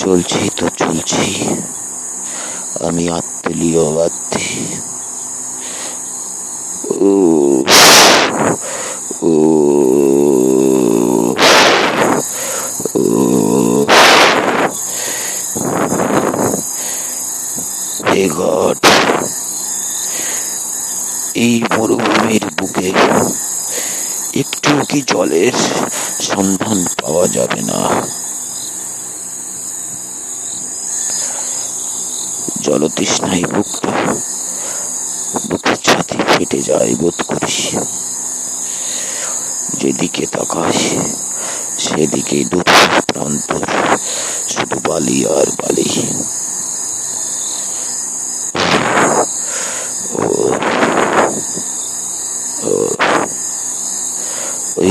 চলছি তো চলছি। আমি আত্মলীয় বাধ্যে ও হে গড, এই মরুভূমির বুকে একটু কি জলের সন্ধান পাওয়া যাবে না? জলতৃষ্ণায় বুকটা বুকের ছাতি ফেটে যায়, বোধ করিস। যেদিকে তাকাই সেদিকে দুটো প্রান্ত শুধু বালি আর বালি। ওই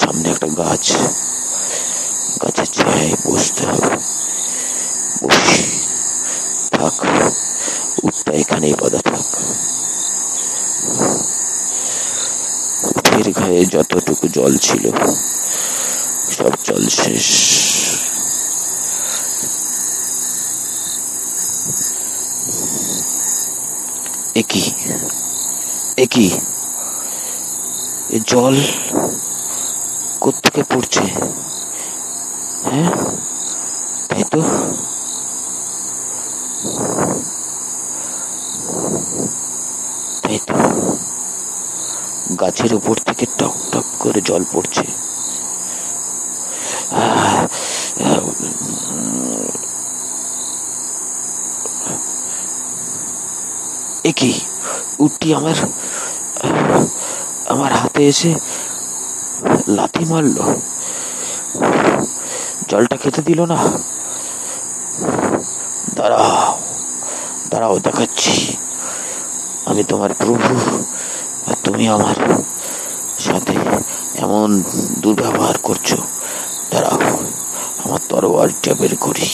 সামনে একটা গাছ। গাছের ছায়ায় বসতে হবে। বসি। থাক উঠটা এখানেই বাঁধা থাক উঠের গায়ে যতটুকু জল ছিল সব জল শেষ একই একই জল কোত্থেকে পড়ছে হ্যাঁ তাই তো গাছের উপর থেকে টক টক করে জল পড়ছে। আহ, আহ, এ কি? উটটি আমার আমার হাতে এসে লাথি মারলো। জলটা খেতে দিল না। দাঁড়াও। দাঁড়াও দেখাচ্ছি। আমি তোমার প্রভু আর তুমি আমার সাথে এমন দুর্ব্যবহার করছ। দাঁড়াও, আমার তরোয়ারটা বের করি।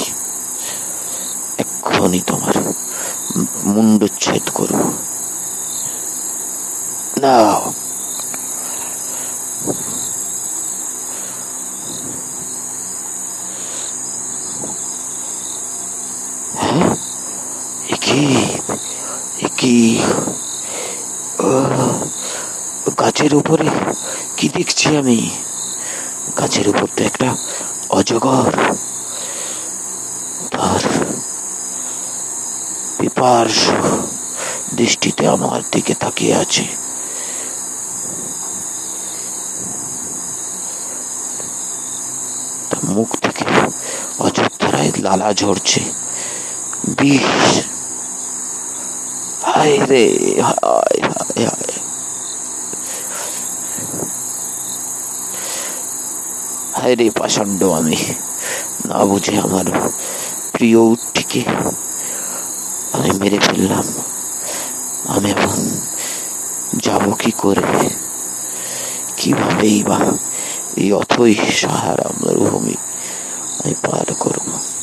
এক্ষুনি তোমার মুন্ডচ্ছেদ করব। নাও। হ্যাঁ? একি ও গাছের উপরে কি দেখছি আমি? গাছের উপর তো একটা অজগর। তার পিপার্শ দৃষ্টিতে আমার দিকে তাকিয়ে আছে। মুখ থেকে অযোধ্যায় লালা ঝরছে। বিষ। হায় রে, হায় হায় হায়। হায় রে পাষণ্ড আমি, না বুঝে আমার প্রিয় উটটিকে আমি মেরে ফেললাম। আমি এখন যাব কি করে? কিভাবেই বা এই অথই সাহারা মরুভূমি আমি পার করব।